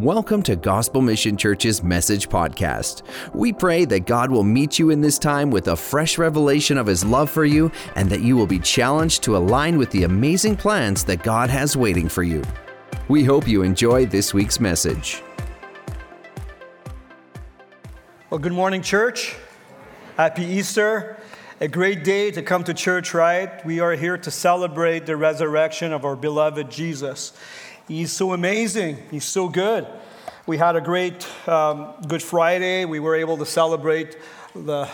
Welcome to Gospel Mission Church's Message Podcast. We pray that God will meet you in this time with a fresh revelation of His love for you and that you will be challenged to align with the amazing plans that God has waiting for you. We hope you enjoy this week's message. Well, good morning, church. Happy Easter. A great day to come to church, right? We are here to celebrate the resurrection of our beloved Jesus. He's so amazing. He's so good. We had a great um, Good Friday. We were able to celebrate the,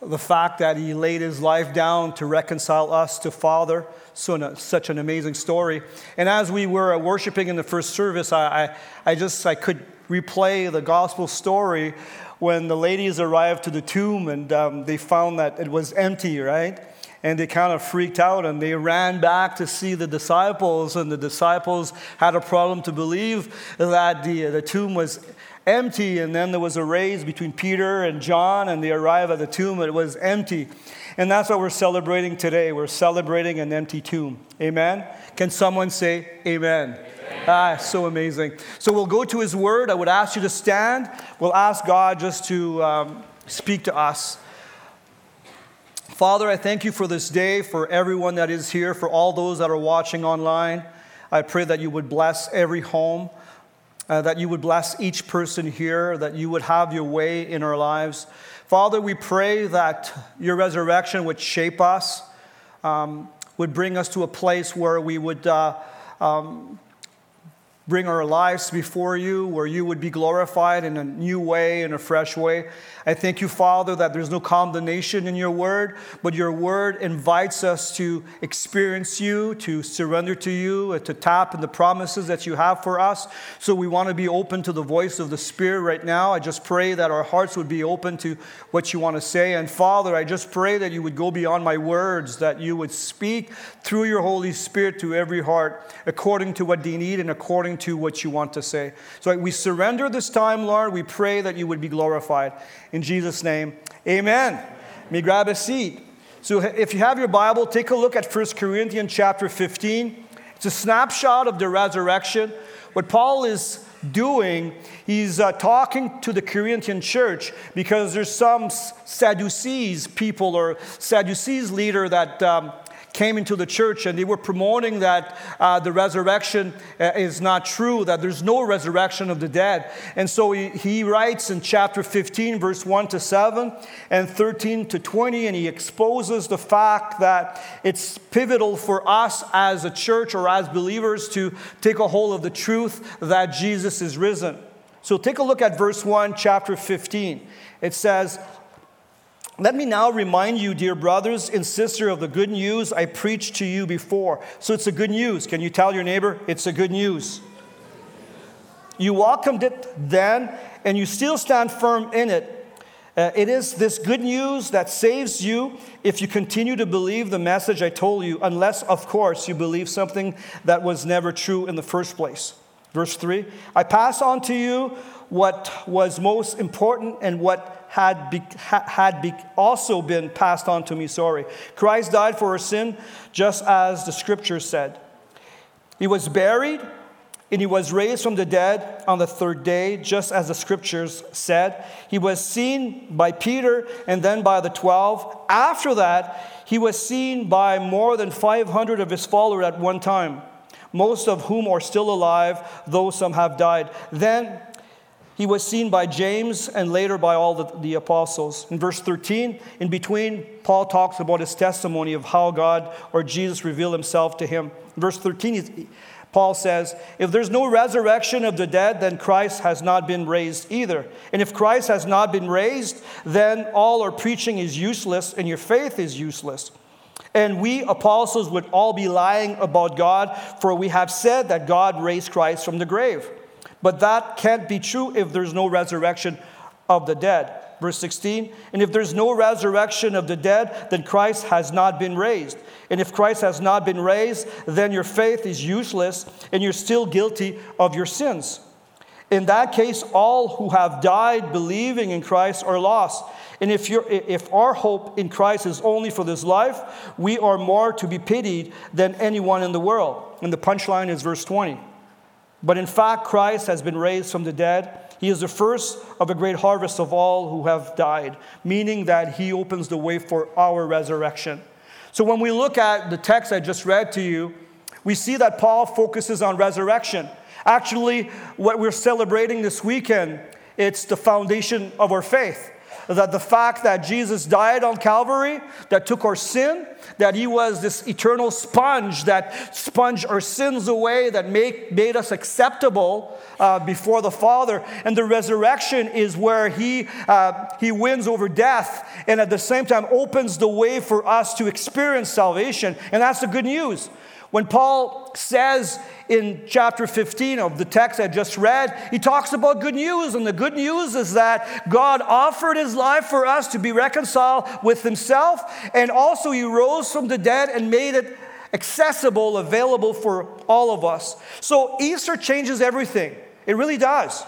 the fact that he laid his life down to reconcile us to Father. So, such an amazing story. And as we were worshiping in the first service, I, I, I just I could replay the gospel story when the ladies arrived to the tomb and um, they found that it was empty, right? And they kind of freaked out and they ran back to see the disciples and the disciples had a problem to believe that the, the tomb was empty and then there was a raise between peter and john and they arrive at the tomb it was empty and that's what we're celebrating today we're celebrating an empty tomb amen can someone say amen, amen. Ah, so amazing. So we'll go to his word. I would ask you to stand. We'll ask God just to um, speak to us. Father, I thank you for this day, for everyone that is here, for all those that are watching online. I pray that you would bless every home, uh, that you would bless each person here, that you would have your way in our lives. Father, we pray that your resurrection would shape us, um, would bring us to a place where we would uh, um, bring our lives before you, where you would be glorified in a new way, in a fresh way. I thank you, Father, that there's no condemnation in your word, but your word invites us to experience you, to surrender to you, uh, to tap in the promises that you have for us. So we want to be open to the voice of the Spirit right now. I just pray that our hearts would be open to what you want to say. And Father, I just pray that you would go beyond my words, that you would speak through your Holy Spirit to every heart according to what they need and according to what you want to say. So we surrender this time, Lord. We pray that you would be glorified. Jesus' name, amen. Let me grab a seat. So if you have your Bible, take a look at 1 Corinthians chapter 15. It's a snapshot of the resurrection. What Paul is doing, he's uh, talking to the Corinthian church because there's some Sadducees people or Sadducees leader that um, came into the church and they were promoting that uh, the resurrection uh, is not true, that there's no resurrection of the dead. And so he, he writes in chapter 15, verse 1 to 7 and 13 to 20, and he exposes the fact that it's pivotal for us as a church or as believers to take a hold of the truth that Jesus is risen. So take a look at verse 1, chapter 15. It says, let me now remind you, dear brothers and sisters, of the good news I preached to you before. So it's a good news. Can you tell your neighbor it's a good news? You welcomed it then, and you still stand firm in it. Uh, it is this good news that saves you if you continue to believe the message I told you, unless, of course, you believe something that was never true in the first place. Verse 3 I pass on to you what was most important and what had, be, had be also been passed on to me. Sorry. Christ died for our sin, just as the scripture said. He was buried and he was raised from the dead on the third day, just as the scriptures said. He was seen by Peter and then by the twelve. After that, he was seen by more than 500 of his followers at one time, most of whom are still alive, though some have died. Then he was seen by James and later by all the, the, apostles. In verse 13, in between, Paul talks about his testimony of how God or Jesus revealed himself to him. In verse 13, Paul says, If there's no resurrection of the dead, then Christ has not been raised either. And if Christ has not been raised, then all our preaching is useless and your faith is useless. And we apostles would all be lying about God, for we have said that God raised Christ from the grave. But that can't be true if there's no resurrection of the dead. Verse 16, and if there's no resurrection of the dead, then Christ has not been raised. And if Christ has not been raised, then your faith is useless and you're still guilty of your sins. In that case, all who have died believing in Christ are lost. And if, if our hope in Christ is only for this life, we are more to be pitied than anyone in the world. And the punchline is verse 20. But in fact, Christ has been raised from the dead. He is the first of a great harvest of all who have died, meaning that he opens the way for our resurrection. So when we look at the text I just read to you, we see that Paul focuses on resurrection. Actually, what we're celebrating this weekend, it's the foundation of our faith that the fact that Jesus died on Calvary, that took our sin, that he was this eternal sponge that sponged our sins away, that make, made us acceptable uh, before the Father. And the resurrection is where he, uh, he wins over death and at the same time opens the way for us to experience salvation. And that's the good news. When Paul says in chapter 15 of the text I just read, he talks about good news. And the good news is that God offered his life for us to be reconciled with himself. And also, he rose from the dead and made it accessible, available for all of us. So, Easter changes everything. It really does.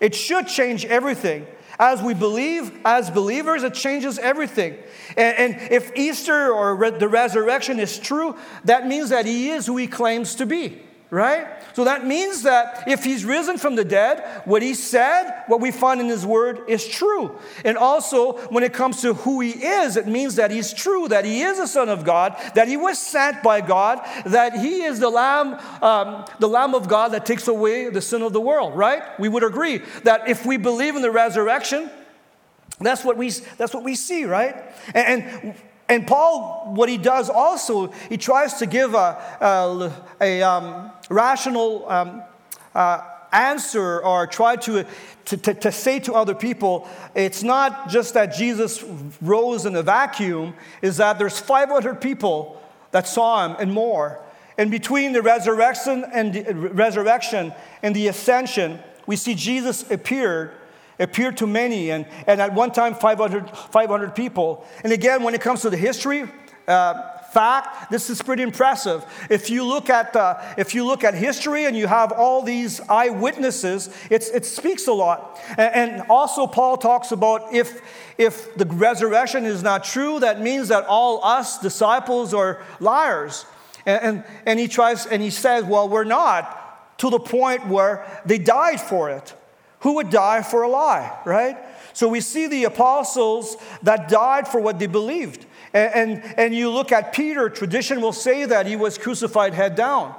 It should change everything. As we believe, as believers, it changes everything. And, and if Easter or re- the resurrection is true, that means that he is who he claims to be right? So that means that if he's risen from the dead, what he said, what we find in his word is true. And also, when it comes to who he is, it means that he's true, that he is a son of God, that he was sent by God, that he is the lamb, um, the lamb of God that takes away the sin of the world, right? We would agree that if we believe in the resurrection, that's what we, that's what we see, right? And, and and Paul, what he does also, he tries to give a, a, a um, rational um, uh, answer or try to, to, to, to, say to other people, it's not just that Jesus rose in a vacuum, is that there's 500 people that saw him and more. And between the resurrection and the resurrection and the ascension, we see Jesus appeared appeared to many, and, and at one time 500, 500 people. And again, when it comes to the history, uh, fact, this is pretty impressive. If you look at uh, if you look at history and you have all these eyewitnesses, it speaks a lot. And, and also, Paul talks about if if the resurrection is not true, that means that all us disciples are liars. And, and, and he tries and he says, well, we're not to the point where they died for it. Who would die for a lie, right? So we see the apostles that died for what they believed. And, and, and, you look at Peter, tradition will say that he was crucified head down.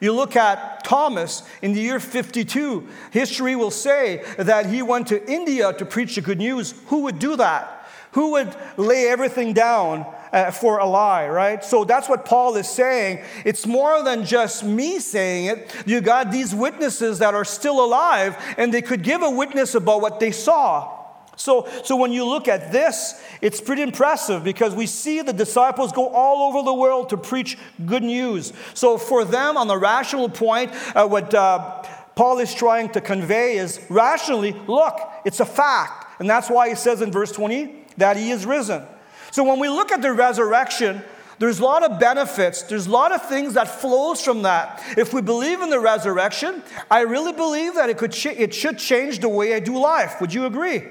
You look at Thomas in the year 52, history will say that he went to India to preach the good news. Who would do that? Who would lay everything down uh, for a lie, right? So that's what Paul is saying. It's more than just me saying it. You got these witnesses that are still alive and they could give a witness about what they saw. So, so when you look at this, it's pretty impressive because we see the disciples go all over the world to preach good news. So for them, on the rational point, uh, what uh, Paul is trying to convey is rationally, look, it's a fact. And that's why he says in verse 20 that he is risen. So when we look at the resurrection, there's a lot of benefits. There's a lot of things that flows from that. If we believe in the resurrection, I really believe that it, could ch- it should change the way I do life. Would you agree?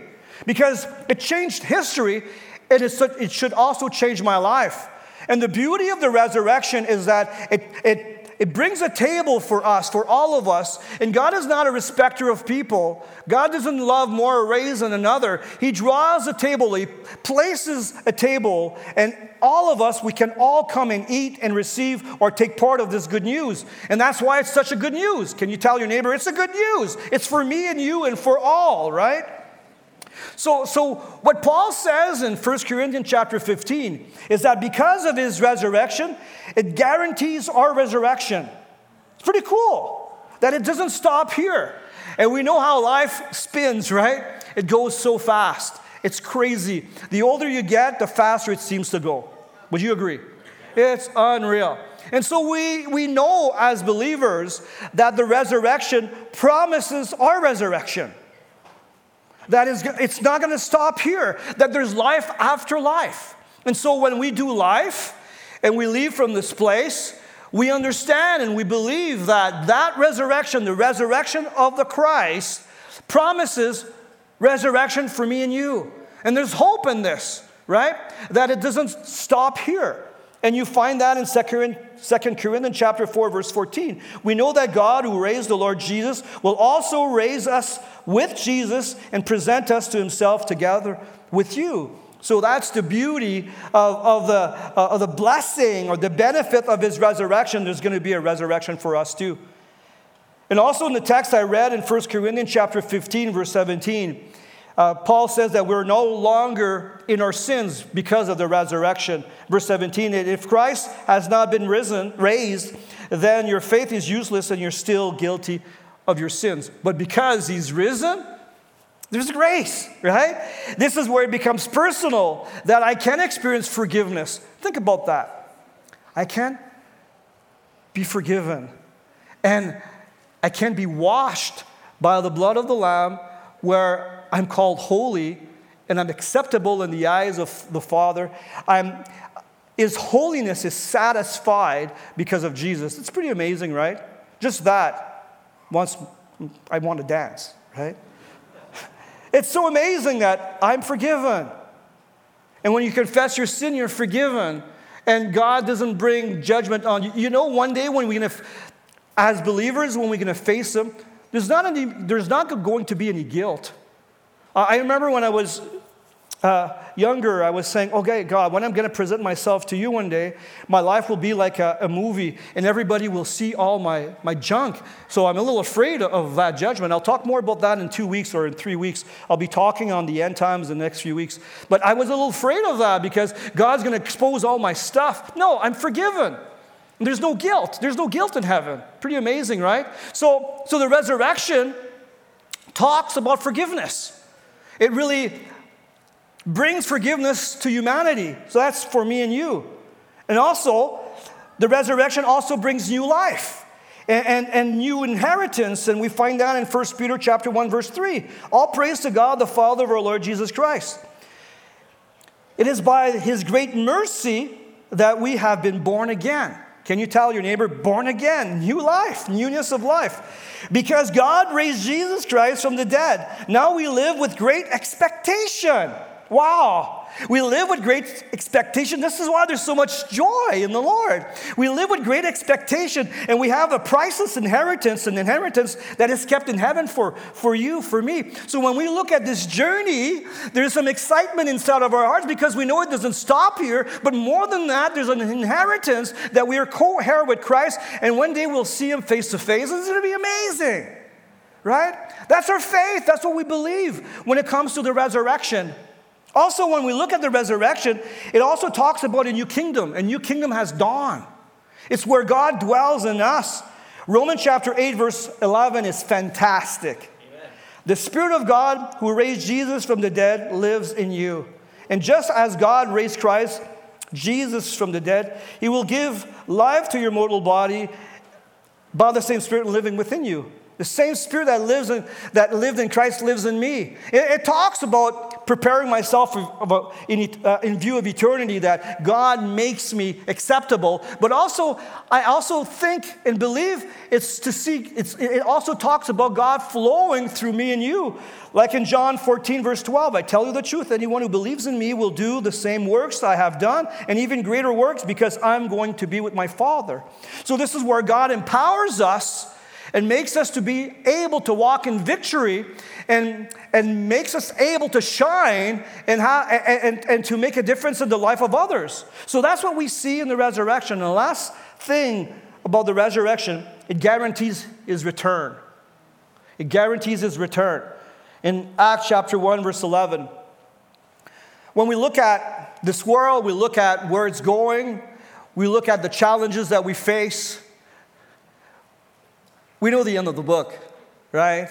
Because it changed history, and it should also change my life. And the beauty of the resurrection is that it, it it brings a table for us, for all of us. And God is not a respecter of people. God doesn't love more a race than another. He draws a table, He places a table, and all of us, we can all come and eat and receive or take part of this good news. And that's why it's such a good news. Can you tell your neighbor, it's a good news? It's for me and you and for all, right? So, so what Paul says in 1 Corinthians chapter 15 is that because of his resurrection, it guarantees our resurrection. It's pretty cool that it doesn't stop here. And we know how life spins, right? It goes so fast. It's crazy. The older you get, the faster it seems to go. Would you agree? It's unreal. And so we, we know as believers that the resurrection promises our resurrection. That is, it's not going to stop here, that there's life after life. And so when we do life and we leave from this place, we understand and we believe that that resurrection, the resurrection of the Christ, promises resurrection for me and you. And there's hope in this, right? That it doesn't stop here. And you find that in 2 Corinthians chapter 4, verse 14. We know that God who raised the Lord Jesus will also raise us with Jesus and present us to himself together with you. So that's the beauty of, of, the, uh, of the blessing or the benefit of his resurrection. There's going to be a resurrection for us too. And also in the text I read in 1 Corinthians chapter 15, verse 17, uh, Paul says that we're no longer in our sins because of the resurrection. Verse 17, if Christ has not been risen, raised, then your faith is useless and you're still guilty of your sins. But because he's risen, there's grace, right? This is where it becomes personal that I can experience forgiveness. Think about that. I can be forgiven and I can be washed by the blood of the Lamb where I'm called holy and I'm acceptable in the eyes of the Father. I'm, his holiness is satisfied because of Jesus. It's pretty amazing, right? Just that. Once I want to dance, right? It's so amazing that I'm forgiven. And when you confess your sin, you're forgiven. And God doesn't bring judgment on you. You know, one day when we're going to, as believers, when we're going to face Him, there's not, any, there's not going to be any guilt. I remember when I was uh, younger, I was saying, okay, God, when I'm going to present myself to you one day, my life will be like a, a, movie and everybody will see all my, my junk. So I'm a little afraid of that judgment. I'll talk more about that in two weeks or in three weeks. I'll be talking on the end times the next few weeks. But I was a little afraid of that because God's going to expose all my stuff. No, I'm forgiven. There's no guilt. There's no guilt in heaven. Pretty amazing, right? So, so the resurrection talks about forgiveness. It really brings forgiveness to humanity. So that's for me and you. And also, the resurrection also brings new life and, and, and, new inheritance. And we find that in 1 Peter chapter 1, verse 3. All praise to God, the Father of our Lord Jesus Christ. It is by his great mercy that we have been born again. Can you tell your neighbor, born again, new life, newness of life? Because God raised Jesus Christ from the dead. Now we live with great expectation. Wow. We live with great expectation. This is why there's so much joy in the Lord. We live with great expectation, and we have a priceless inheritance, an inheritance that is kept in heaven for, for you, for me. So when we look at this journey, there's some excitement inside of our hearts because we know it doesn't stop here. But more than that, there's an inheritance that we are co heir with Christ, and one day we'll see Him face to face. It's going to be amazing, right? That's our faith. That's what we believe when it comes to the resurrection. Also, when we look at the resurrection, it also talks about a new kingdom. A new kingdom has dawned. It's where God dwells in us. Romans chapter 8, verse 11 is fantastic. Amen. The Spirit of God who raised Jesus from the dead lives in you. And just as God raised Christ, Jesus from the dead, He will give life to your mortal body by the same Spirit living within you. The same spirit that lives in, that lived in Christ lives in me. It, it talks about preparing myself in, uh, in view of eternity that God makes me acceptable. But also, I also think and believe it's to see. It's, it also talks about God flowing through me and you, like in John 14 verse 12. I tell you the truth: anyone who believes in me will do the same works I have done, and even greater works, because I'm going to be with my Father. So this is where God empowers us and makes us to be able to walk in victory and, and makes us able to shine and, how, and, and, and to make a difference in the life of others. So that's what we see in the resurrection. And the last thing about the resurrection, it guarantees his return. It guarantees his return. In Acts chapter 1, verse 11, when we look at this world, we look at where it's going, we look at the challenges that we face, we know the end of the book, right?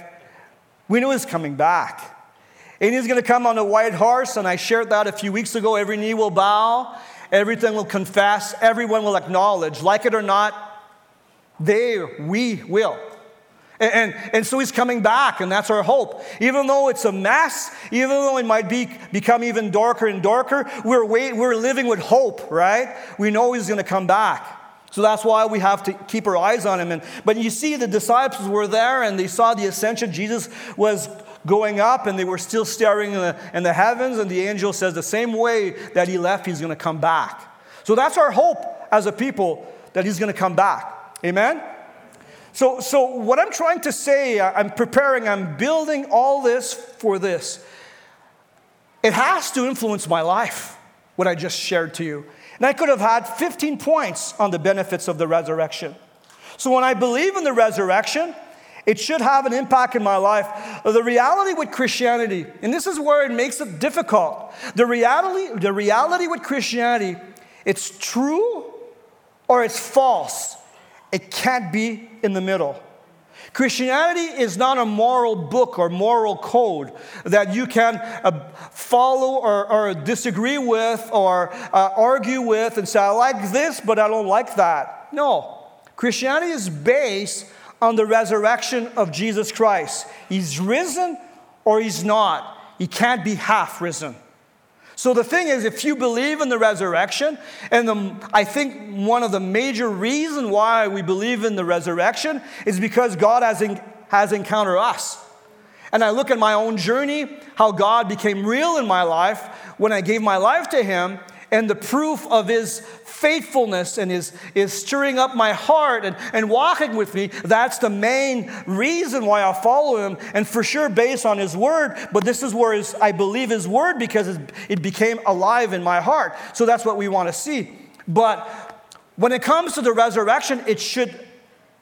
We know he's coming back. And he's going to come on a white horse, and I shared that a few weeks ago. Every knee will bow, everything will confess, everyone will acknowledge, like it or not, they, we will. And, and, and, so he's coming back, and that's our hope. Even though it's a mess, even though it might be, become even darker and darker, we're, wait, we're living with hope, right? We know he's going to come back. So that's why we have to keep our eyes on him. And, but you see, the disciples were there and they saw the ascension. Jesus was going up and they were still staring in the, in the heavens. And the angel says, the same way that he left, he's going to come back. So that's our hope as a people that he's going to come back. Amen? So, so what I'm trying to say, I'm preparing, I'm building all this for this. It has to influence my life, what I just shared to you. And I could have had 15 points on the benefits of the resurrection. So when I believe in the resurrection, it should have an impact in my life. The reality with Christianity, and this is where it makes it difficult. The reality, the reality with Christianity, it's true or it's false. It can't be in the middle. Christianity is not a moral book or moral code that you can uh, follow or, or, disagree with or uh, argue with and say, I like this, but I don't like that. No. Christianity is based on the resurrection of Jesus Christ. He's risen or he's not. He can't be half risen. So the thing is, if you believe in the resurrection, and the, I think one of the major reasons why we believe in the resurrection is because God has, in, has encountered us. And I look at my own journey, how God became real in my life when I gave my life to Him, and the proof of his faithfulness and his, is stirring up my heart and, and walking with me. That's the main reason why I follow him, and for sure based on his word. But this is where his, I believe his word because it became alive in my heart. So that's what we want to see. But when it comes to the resurrection, it should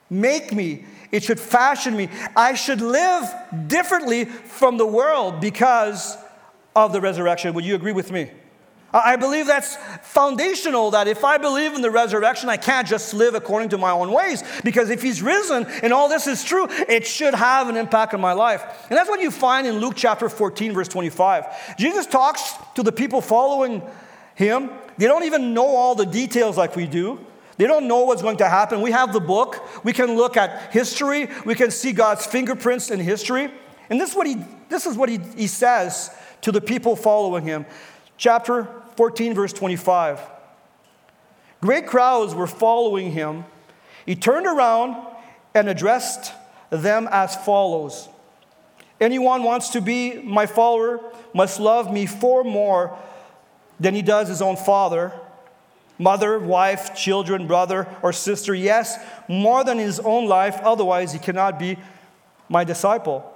make me, it should fashion me. I should live differently from the world because of the resurrection. Would you agree with me? I believe that's foundational that if I believe in the resurrection, I can't just live according to my own ways. Because if he's risen and all this is true, it should have an impact on my life. And that's what you find in Luke chapter 14, verse 25. Jesus talks to the people following him. They don't even know all the details like we do. They don't know what's going to happen. We have the book. We can look at history. We can see God's fingerprints in history. And this is what he, this is what he, he says to the people following him. Chapter 14, verse 25. Great crowds were following him. He turned around and addressed them as follows Anyone wants to be my follower must love me far more than he does his own father, mother, wife, children, brother, or sister. Yes, more than his own life, otherwise, he cannot be my disciple.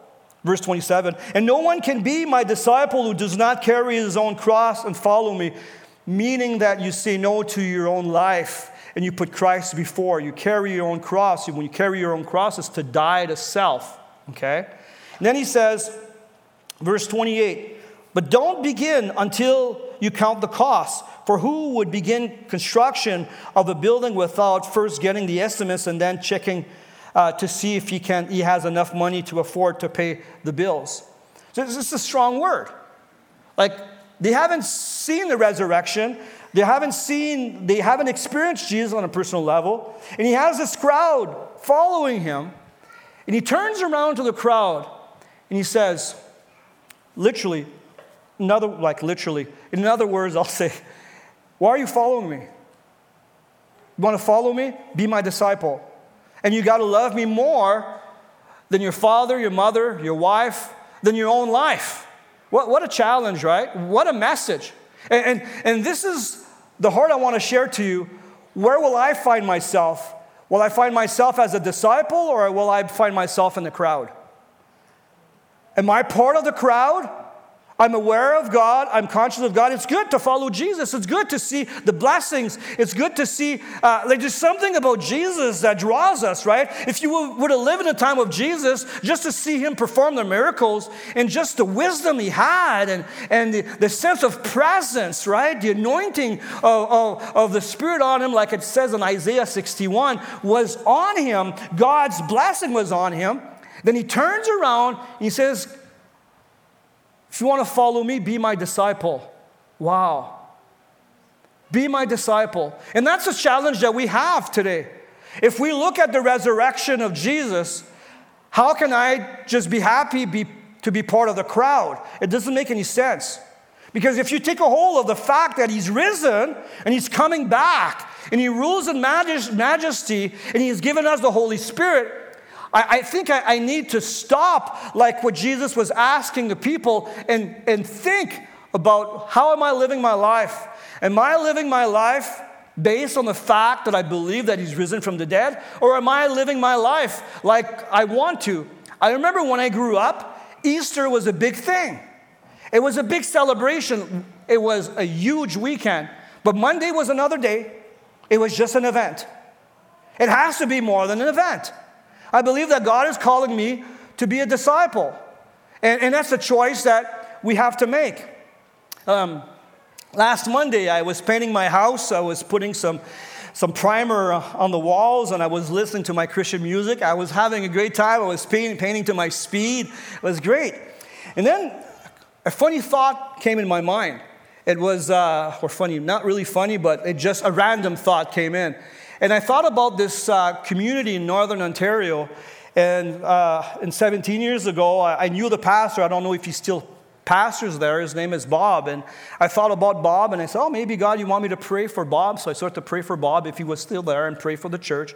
Verse 27 And no one can be my disciple who does not carry his own cross and follow me, meaning that you say no to your own life and you put Christ before. You carry your own cross. When you carry your own cross, it's to die to self. Okay? And then he says, verse 28 But don't begin until you count the cost. For who would begin construction of a building without first getting the estimates and then checking uh, to see if he, can, he has enough money to afford to pay the bills. So this is a strong word. Like, they haven't seen the resurrection. They haven't seen, they haven't experienced Jesus on a personal level. And he has this crowd following him. And he turns around to the crowd and he says, literally, another, like literally, in other words, I'll say, Why are you following me? You want to follow me? Be my disciple. And you got to love me more than your father, your mother, your wife, than your own life. What, what a challenge, right? What a message. And, and, and this is the heart I want to share to you. Where will I find myself? Will I find myself as a disciple or will I find myself in the crowd? Am I part of the crowd? I'm aware of God. I'm conscious of God. It's good to follow Jesus. It's good to see the blessings. It's good to see, uh, like, there's something about Jesus that draws us, right? If you were to live in the time of Jesus, just to see him perform the miracles and just the wisdom he had and, and the, the sense of presence, right? The anointing of, of, of the Spirit on him, like it says in Isaiah 61, was on him. God's blessing was on him. Then he turns around he says, if you want to follow me, be my disciple. Wow. Be my disciple. And that's a challenge that we have today. If we look at the resurrection of Jesus, how can I just be happy be, to be part of the crowd? It doesn't make any sense. Because if you take a hold of the fact that he's risen and he's coming back and he rules in majesty and he has given us the Holy Spirit, I, I think I, I need to stop, like what Jesus was asking the people, and, and think about how am I living my life? Am I living my life based on the fact that I believe that he's risen from the dead? Or am I living my life like I want to? I remember when I grew up, Easter was a big thing. It was a big celebration. It was a huge weekend. But Monday was another day. It was just an event. It has to be more than an event. I believe that God is calling me to be a disciple. And, and that's a choice that we have to make. Um, last Monday, I was painting my house. I was putting some, some primer on the walls and I was listening to my Christian music. I was having a great time. I was painting, painting to my speed. It was great. And then a funny thought came in my mind. It was, uh, or funny, not really funny, but it just a random thought came in. And I thought about this uh, community in northern Ontario. And, uh, and 17 years ago, I, I knew the pastor. I don't know if he's still pastors there. His name is Bob. And I thought about Bob and I said, Oh, maybe God, you want me to pray for Bob? So I started to pray for Bob if he was still there and pray for the church.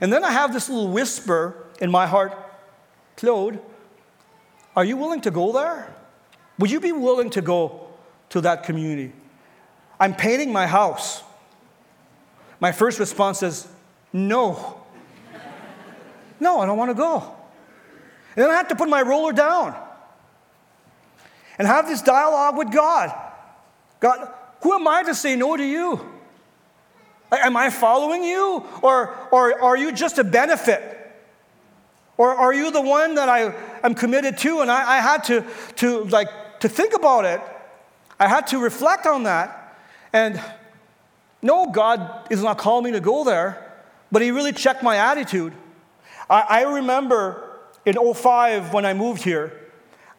And then I have this little whisper in my heart Claude, are you willing to go there? Would you be willing to go to that community? I'm painting my house. My first response is, No. no, I don't want to go. And then I have to put my roller down and have this dialogue with God. God, who am I to say no to you? Am I following you? Or, or are you just a benefit? Or are you the one that I am committed to? And I, I had to, to, like, to think about it. I had to reflect on that. And no, God is not calling me to go there, but He really checked my attitude. I, I remember in 05 when I moved here,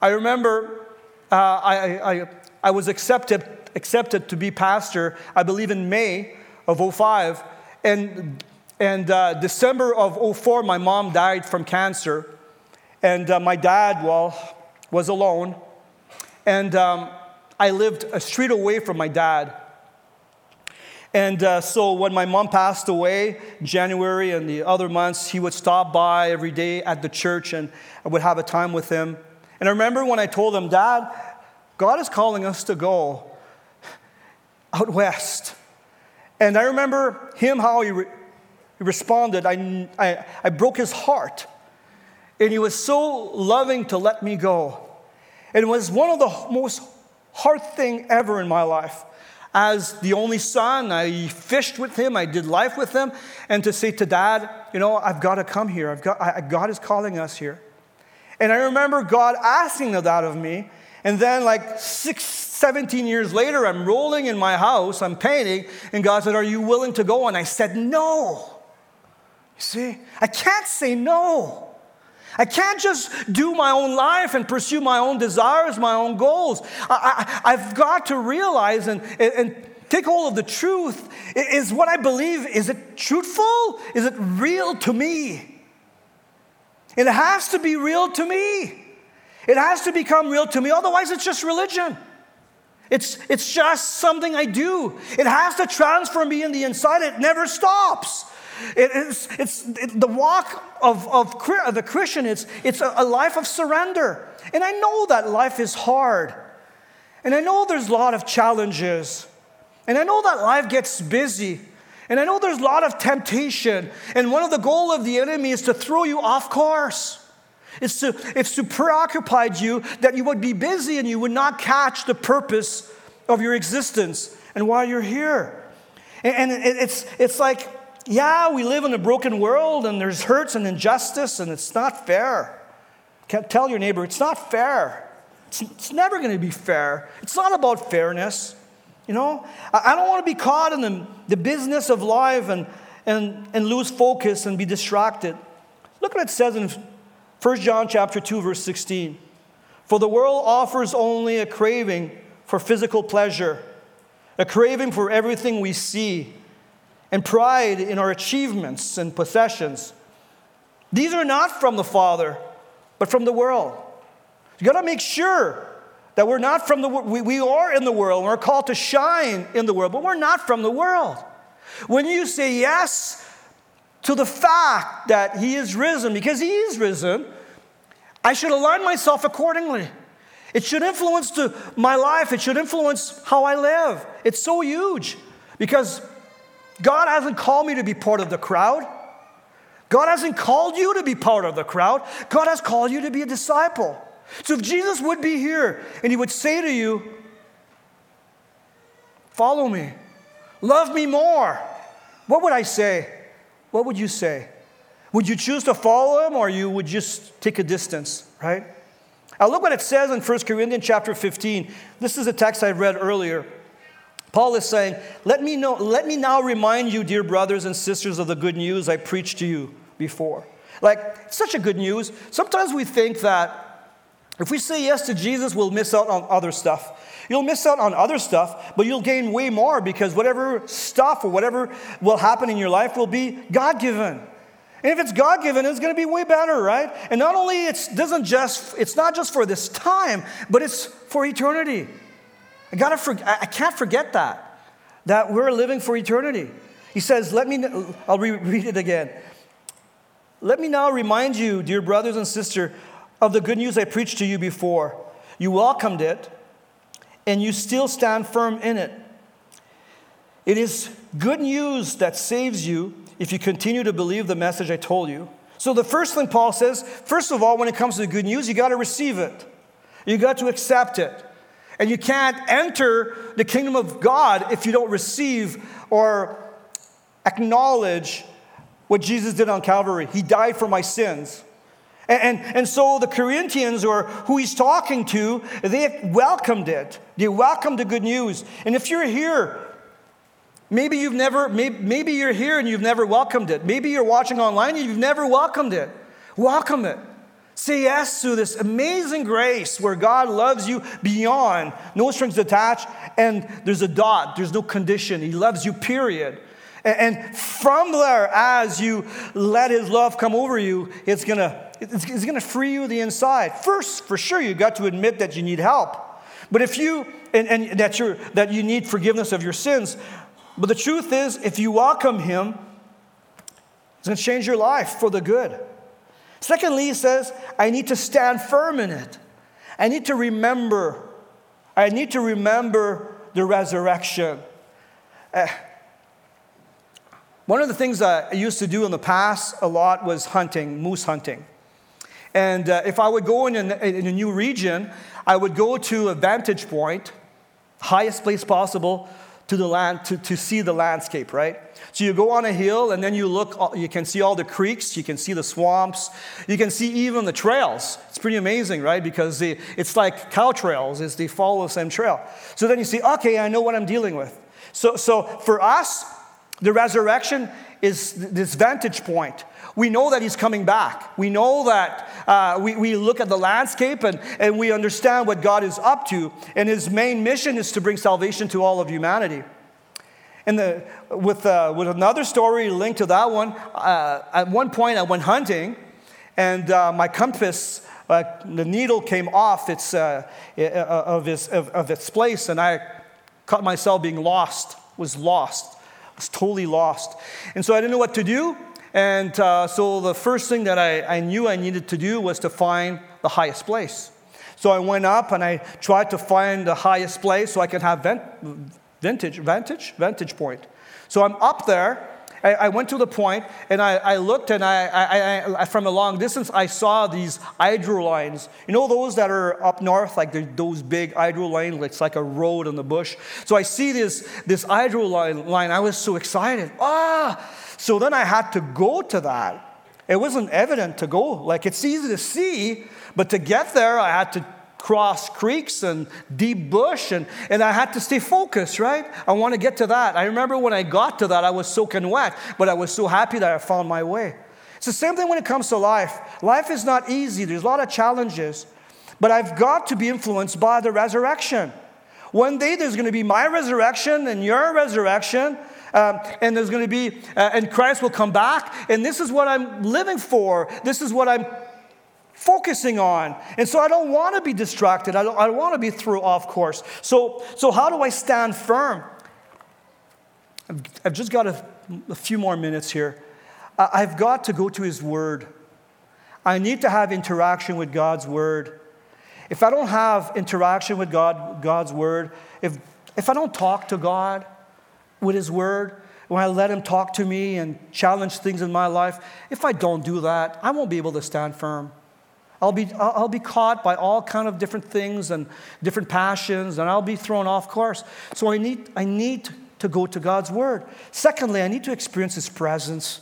I remember uh, I, I, I was accepted, accepted to be pastor, I believe in May of 05. And, and uh, December of 04, my mom died from cancer. And uh, my dad, well, was alone. And um, I lived a street away from my dad. And uh, so when my mom passed away, January and the other months, he would stop by every day at the church and I would have a time with him. And I remember when I told him, Dad, God is calling us to go out west. And I remember him, how he, re- he responded. I, I, I broke his heart. And he was so loving to let me go. It was one of the most hard thing ever in my life. As the only son, I fished with him, I did life with him, and to say to dad, you know, I've got to come here. I've got, I, God is calling us here. And I remember God asking that of me. And then, like six, 17 years later, I'm rolling in my house, I'm painting, and God said, Are you willing to go? And I said, No. You see, I can't say no. I can't just do my own life and pursue my own desires, my own goals. I, have got to realize and, and take hold of the truth. Is what I believe, is it truthful? Is it real to me? It has to be real to me. It has to become real to me, otherwise, it's just religion. It's, it's just something I do. It has to transform me in the inside, it never stops. It, it's it's it, the walk of, of the Christian, it's, it's a, a life of surrender. And I know that life is hard. And I know there's a lot of challenges. And I know that life gets busy. And I know there's a lot of temptation. And one of the goal of the enemy is to throw you off course. It's to, it's to preoccupy you that you would be busy and you would not catch the purpose of your existence and why you're here. And, and it's, it's like, yeah, we live in a broken world and there's hurts and injustice and it's not fair. Tell your neighbor, it's not fair. It's, it's never going to be fair. It's not about fairness. You know, I don't want to be caught in the, the business of life and, and, and lose focus and be distracted. Look what it says in 1 John chapter 2, verse 16. For the world offers only a craving for physical pleasure, a craving for everything we see, and pride in our achievements and possessions. These are not from the Father, but from the world. You got to make sure that we're not from the world. We, we are in the world. We're called to shine in the world, but we're not from the world. When you say yes to the fact that He is risen, because He is risen, I should align myself accordingly. It should influence my life, it should influence how I live. It's so huge because God hasn't called me to be part of the crowd. God hasn't called you to be part of the crowd. God has called you to be a disciple. So if Jesus would be here and he would say to you, Follow me, love me more, what would I say? What would you say? Would you choose to follow him or you would just take a distance, right? Now look what it says in 1 Corinthians chapter 15. This is a text I read earlier. Paul is saying, let me, know, let me now remind you, dear brothers and sisters, of the good news I preached to you before. Like, such a good news. Sometimes we think that if we say yes to Jesus, we'll miss out on other stuff. You'll miss out on other stuff, but you'll gain way more because whatever stuff or whatever will happen in your life will be God given. And if it's God given, it's going to be way better, right? And not only it doesn't just it's not just for this time, but it's for eternity. I gotta for, I can't forget that that we're living for eternity. He says, "Let me." I'll read it again. Let me now remind you, dear brothers and sisters, of the good news I preached to you before. You welcomed it, and you still stand firm in it. It is good news that saves you if you continue to believe the message I told you. So, the first thing Paul says, first of all, when it comes to the good news, you got to receive it, you got to accept it. And you can't enter the kingdom of God if you don't receive or acknowledge what Jesus did on Calvary. He died for my sins. And, and, and, so the Corinthians, or who he's talking to, they welcomed it. They welcomed the good news. And if you're here Maybe you've never, maybe, maybe you're here and you've never welcomed it. Maybe you're watching online and you've never welcomed it. Welcome it. Say yes to this amazing grace where God loves you beyond, no strings attached, and there's a dot, there's no condition. He loves you, period. And from there, as you let His love come over you, it's gonna, it's gonna free you the inside. First, for sure, you got to admit that you need help. But if you, and, and that, you're, that you need forgiveness of your sins, but the truth is, if you welcome Him, it's to change your life for the good. Secondly, he says, I need to stand firm in it. I need to remember. I need to remember the resurrection. Uh, one of the things I used to do in the past a lot was hunting, moose hunting. And uh, if I would go in in a new region, I would go to a vantage point, highest place possible, to the land to, to see the landscape, right? So you go on a hill and then you look, uh, you can see all the creeks, you can see the swamps, you can see even the trails. It's pretty amazing, right? Because they, it's like cow trails, is they follow the same trail. So then you see, okay, I know what I'm dealing with. So, so for us, the resurrection is this vantage point. We know that he's coming back. We know that uh, we, we look at the landscape and, and we understand what God is up to. And his main mission is to bring salvation to all of humanity. And the, with, uh, with another story linked to that one, uh, at one point I went hunting and uh, my compass, uh, the needle came off its, uh, of, its, of, of its place and I caught myself being lost, was lost, was totally lost. And so I didn't know what to do. And uh, so the first thing that I, I knew I needed to do was to find the highest place. So I went up and I tried to find the highest place so I could have vent, vintage, vantage, vantage point. So I'm up there. I, I went to the point and I, I looked and I, I, from a long distance I saw these hydro lines. You know those that are up north, like those big hydro lines. It's like a road in the bush. So I see this this hydro line. line. I was so excited. Ah! So then I had to go to that. It wasn't evident to go. Like it's easy to see, but to get there, I had to cross creeks and deep bush, and, and I had to stay focused, right? I want to get to that. I remember when I got to that, I was soaking wet, but I was so happy that I found my way. It's the same thing when it comes to life. Life is not easy, there's a lot of challenges, but I've got to be influenced by the resurrection. One day there's going to be my resurrection and your resurrection, um, and there's going to be, uh, and Christ will come back, and this is what I'm living for. This is what I'm focusing on. And so I don't want to be distracted. I don't, I don't want to be thrown off course. So, so how do I stand firm? I've, I've just got a, a few more minutes here. I've got to go to His Word. I need to have interaction with God's Word. If I don't have interaction with God, God's Word, if, if I don't talk to God, with His Word, when I let Him talk to me and challenge things in my life, if I don't do that, I won't be able to stand firm. I'll be, I'll be caught by all kind of different things and different passions, and I'll be thrown off course. So I need, I need to go to God's Word. Secondly, I need to experience His presence.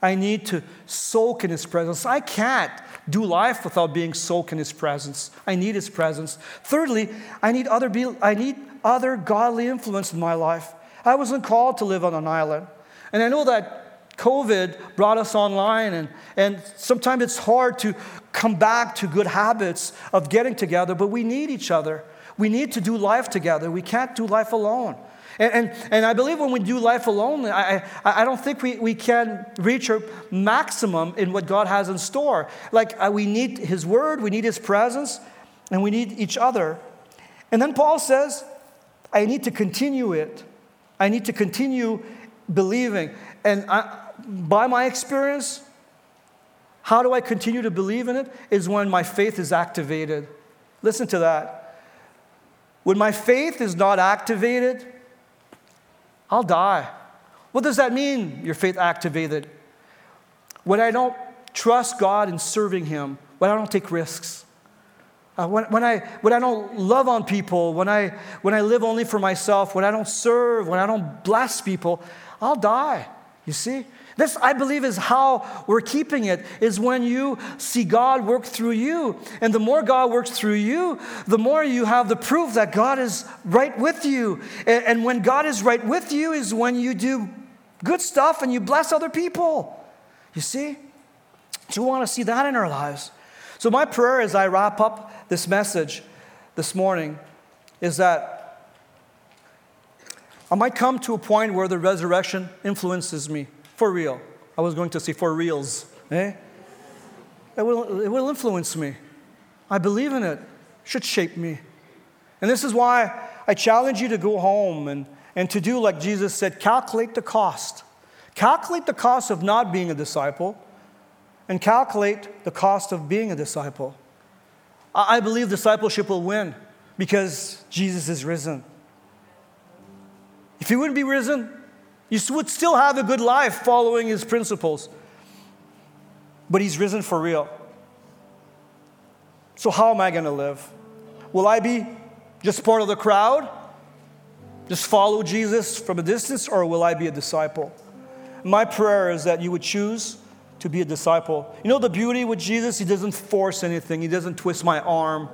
I need to soak in His presence. I can't do life without being soaked in His presence. I need His presence. Thirdly, I need other, be, I need other godly influence in my life. I wasn't called to live on an island. And I know that COVID brought us online, and, and sometimes it's hard to come back to good habits of getting together, but we need each other. We need to do life together. We can't do life alone. And, and, and, I believe when we do life alone, I, I, I don't think we, we can reach our maximum in what God has in store. Like, uh, we need His Word, we need His presence, and we need each other. And then Paul says, I need to continue it. I need to continue believing. And I, by my experience, how do I continue to believe in it? Is when my faith is activated. Listen to that. When my faith is not activated, I'll die. What does that mean, your faith activated? When I don't trust God in serving Him, when I don't take risks, uh, when, when, I, when I don't love on people, when I, when I live only for myself, when I don't serve, when I don't bless people, I'll die. You see? This, I believe, is how we're keeping it, is when you see God work through you. And the more God works through you, the more you have the proof that God is right with you. And, and when God is right with you, is when you do good stuff and you bless other people. You see? So we want to see that in our lives. So, my prayer as I wrap up this message this morning is that I might come to a point where the resurrection influences me. For real. I was going to say for reals. Eh? It will, it will influence me. I believe in it. it. Should shape me. And this is why I challenge you to go home and, and to do like Jesus said calculate the cost. Calculate the cost of not being a disciple and calculate the cost of being a disciple. I believe discipleship will win because Jesus is risen. If he wouldn't be risen, you would still have a good life following his principles. But he's risen for real. So, how am I going to live? Will I be just part of the crowd? Just follow Jesus from a distance? Or will I be a disciple? My prayer is that you would choose to be a disciple. You know the beauty with Jesus? He doesn't force anything, He doesn't twist my arm.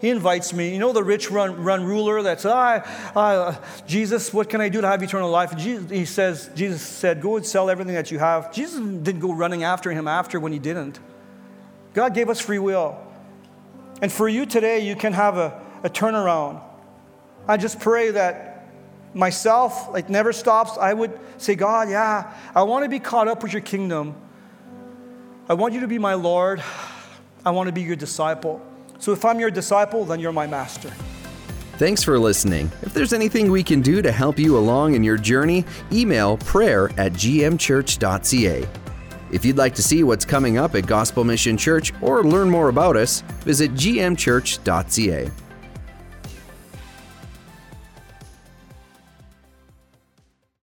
He invites me. You know the rich run, run ruler that's, ah, ah, Jesus, what can I do to have eternal life? Jesus, he says, Jesus said, go and sell everything that you have. Jesus didn't go running after him after when he didn't. God gave us free will. And for you today, you can have a, a turnaround. I just pray that myself, it never stops, I would say, God, yeah, I want to be caught up with your kingdom. I want you to be my Lord. I want to be your disciple. So if I'm your disciple, then you're my master. Thanks for listening. If there's anything we can do to help you along in your journey, email prayer at gmchurch.ca. If you'd like to see what's coming up at Gospel Mission Church or learn more about us, visit gmchurch.ca.